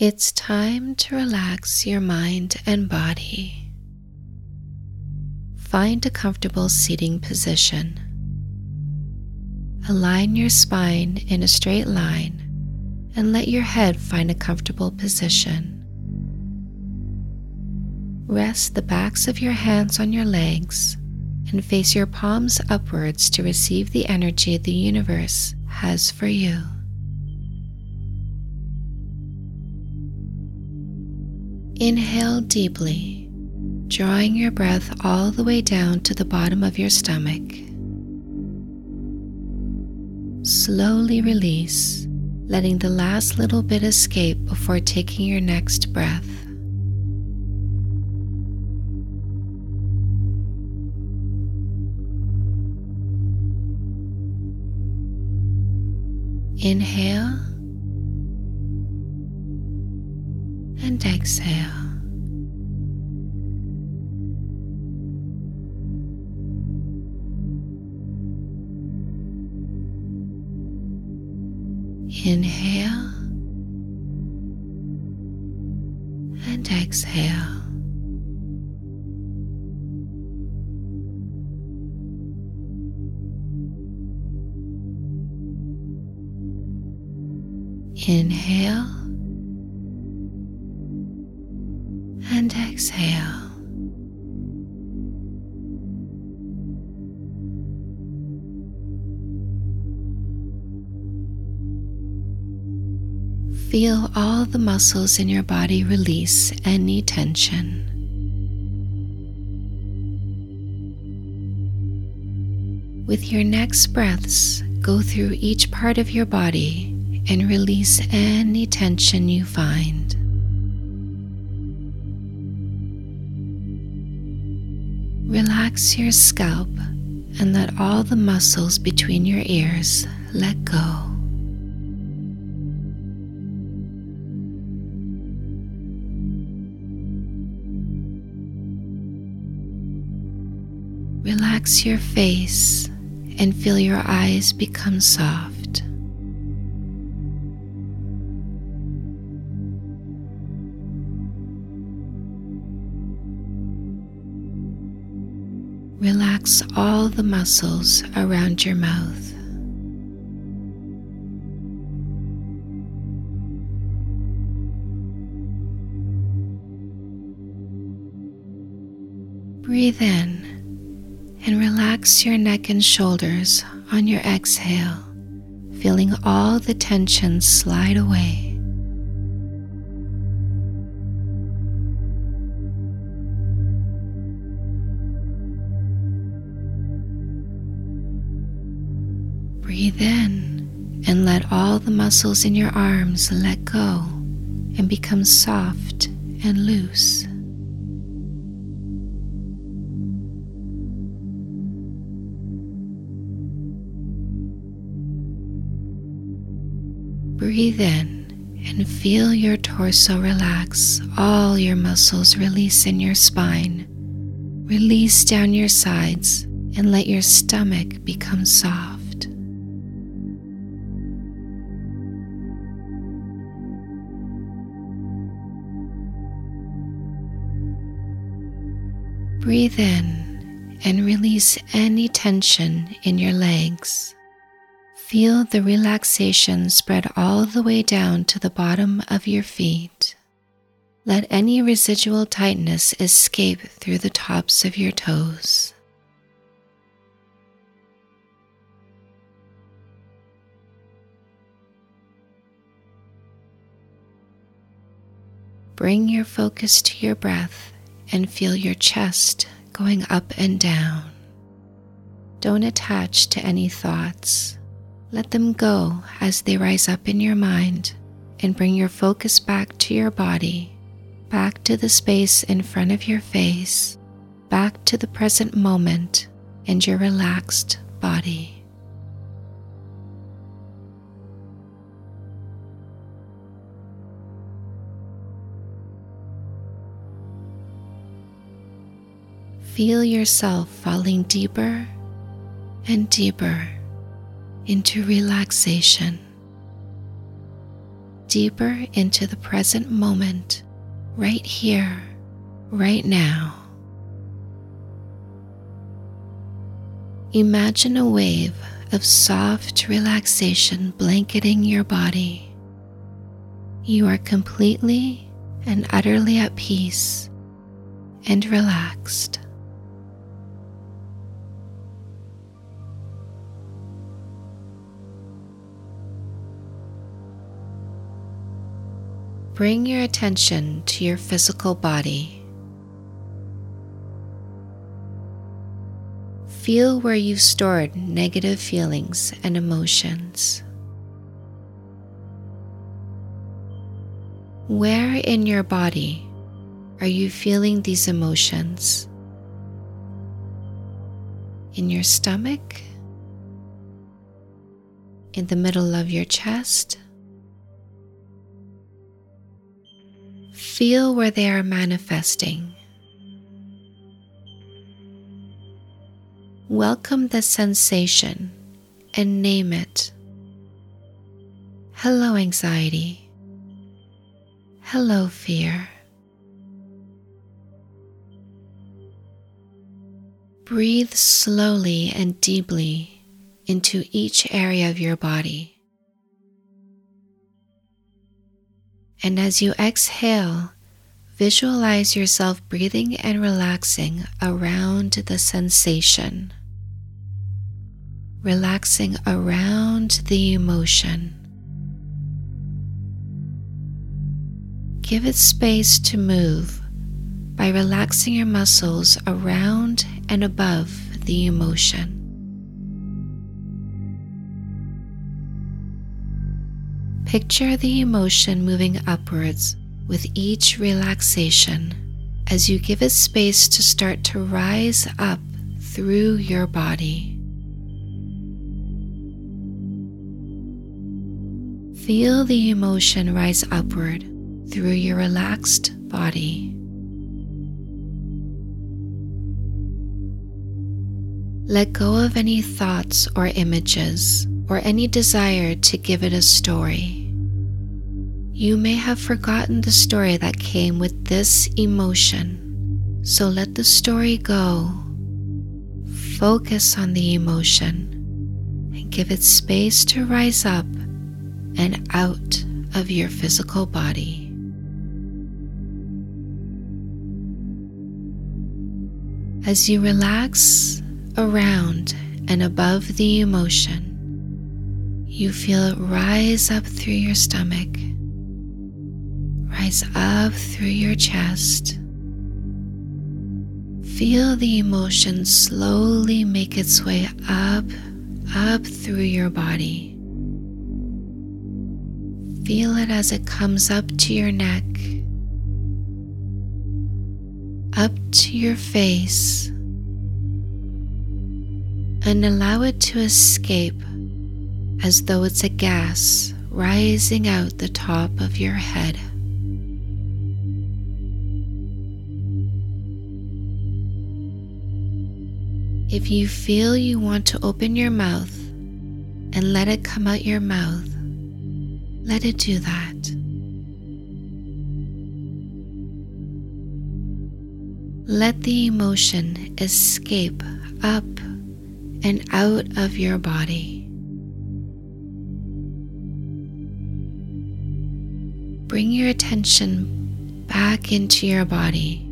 It's time to relax your mind and body. Find a comfortable seating position. Align your spine in a straight line and let your head find a comfortable position. Rest the backs of your hands on your legs and face your palms upwards to receive the energy the universe has for you. Inhale deeply, drawing your breath all the way down to the bottom of your stomach. Slowly release, letting the last little bit escape before taking your next breath. Inhale and exhale. Inhale and exhale. Inhale and exhale. Feel all the muscles in your body release any tension. With your next breaths, go through each part of your body and release any tension you find. Relax your scalp and let all the muscles between your ears let go. Relax your face and feel your eyes become soft. Relax all the muscles around your mouth. Breathe in and relax your neck and shoulders on your exhale, feeling all the tension slide away. Breathe in and let all the muscles in your arms let go and become soft and loose. Breathe in and feel your torso relax, all your muscles release in your spine. Release down your sides and let your stomach become soft. Breathe in and release any tension in your legs. Feel the relaxation spread all the way down to the bottom of your feet. Let any residual tightness escape through the tops of your toes. Bring your focus to your breath and feel your chest going up and down. Don't attach to any thoughts. Let them go as they rise up in your mind and bring your focus back to your body, back to the space in front of your face, back to the present moment and your relaxed body. Feel yourself falling deeper and deeper into relaxation. deeper into the present moment, right here, right now. Imagine a wave of soft relaxation blanketing your body. You are completely and utterly at peace and relaxed. Bring your attention to your physical body. Feel where you've stored negative feelings and emotions. Where in your body are you feeling these emotions? In your stomach? In the middle of your chest? Feel where they are manifesting. Welcome the sensation and name it. Hello, anxiety. Hello, fear. Breathe slowly and deeply into each area of your body. And as you exhale, visualize yourself breathing and relaxing around the sensation relaxing around the emotion. Give it space to move by relaxing your muscles around and above the emotion. Picture the emotion moving upwards with each relaxation as you give it space to start to rise up through your body. Feel the emotion rise upward through your relaxed body. Let go of any thoughts or images or any desire to give it a story. You may have forgotten the story that came with this emotion, so let the story go. Focus on the emotion and give it space to rise up and out of your physical body. As you relax around and above the emotion, you feel it rise up through your stomach, rise up through your chest. Feel the emotion slowly make its way up, up through your body. Feel it as it comes up to your neck, up to your face, and allow it to escape as though it's a gas rising out the top of your head. If you feel you want to open your mouth and let it come out your mouth, let it do that. Let the emotion escape up and out of your body. Bring your attention back into your body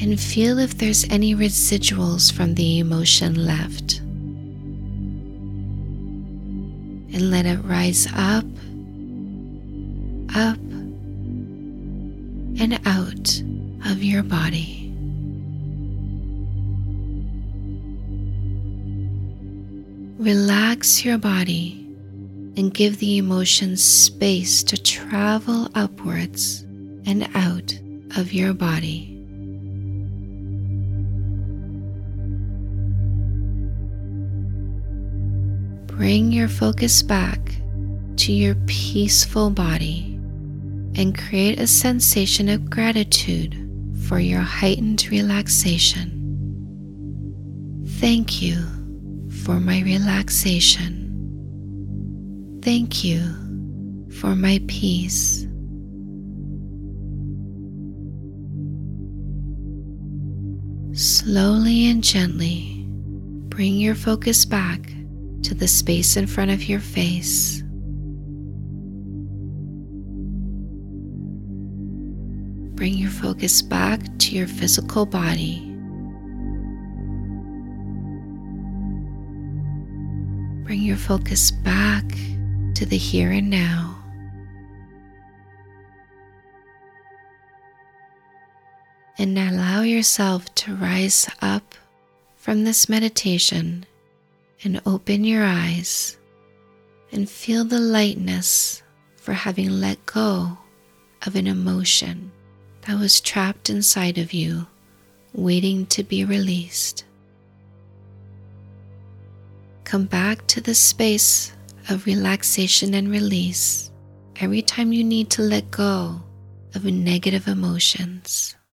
and feel if there's any residuals from the emotion left. And let it rise up up and out of your body. Relax your body and give the emotions space to travel upwards and out of your body. Bring your focus back to your peaceful body and create a sensation of gratitude for your heightened relaxation. Thank you for my relaxation. Thank you for my peace. Slowly and gently bring your focus back to the space in front of your face. Bring your focus back to your physical body. Bring your focus back to the here and now. And allow yourself to rise up from this meditation and open your eyes and feel the lightness for having let go of an emotion that was trapped inside of you, waiting to be released. Come back to the space of relaxation and release every time you need to let go of negative emotions.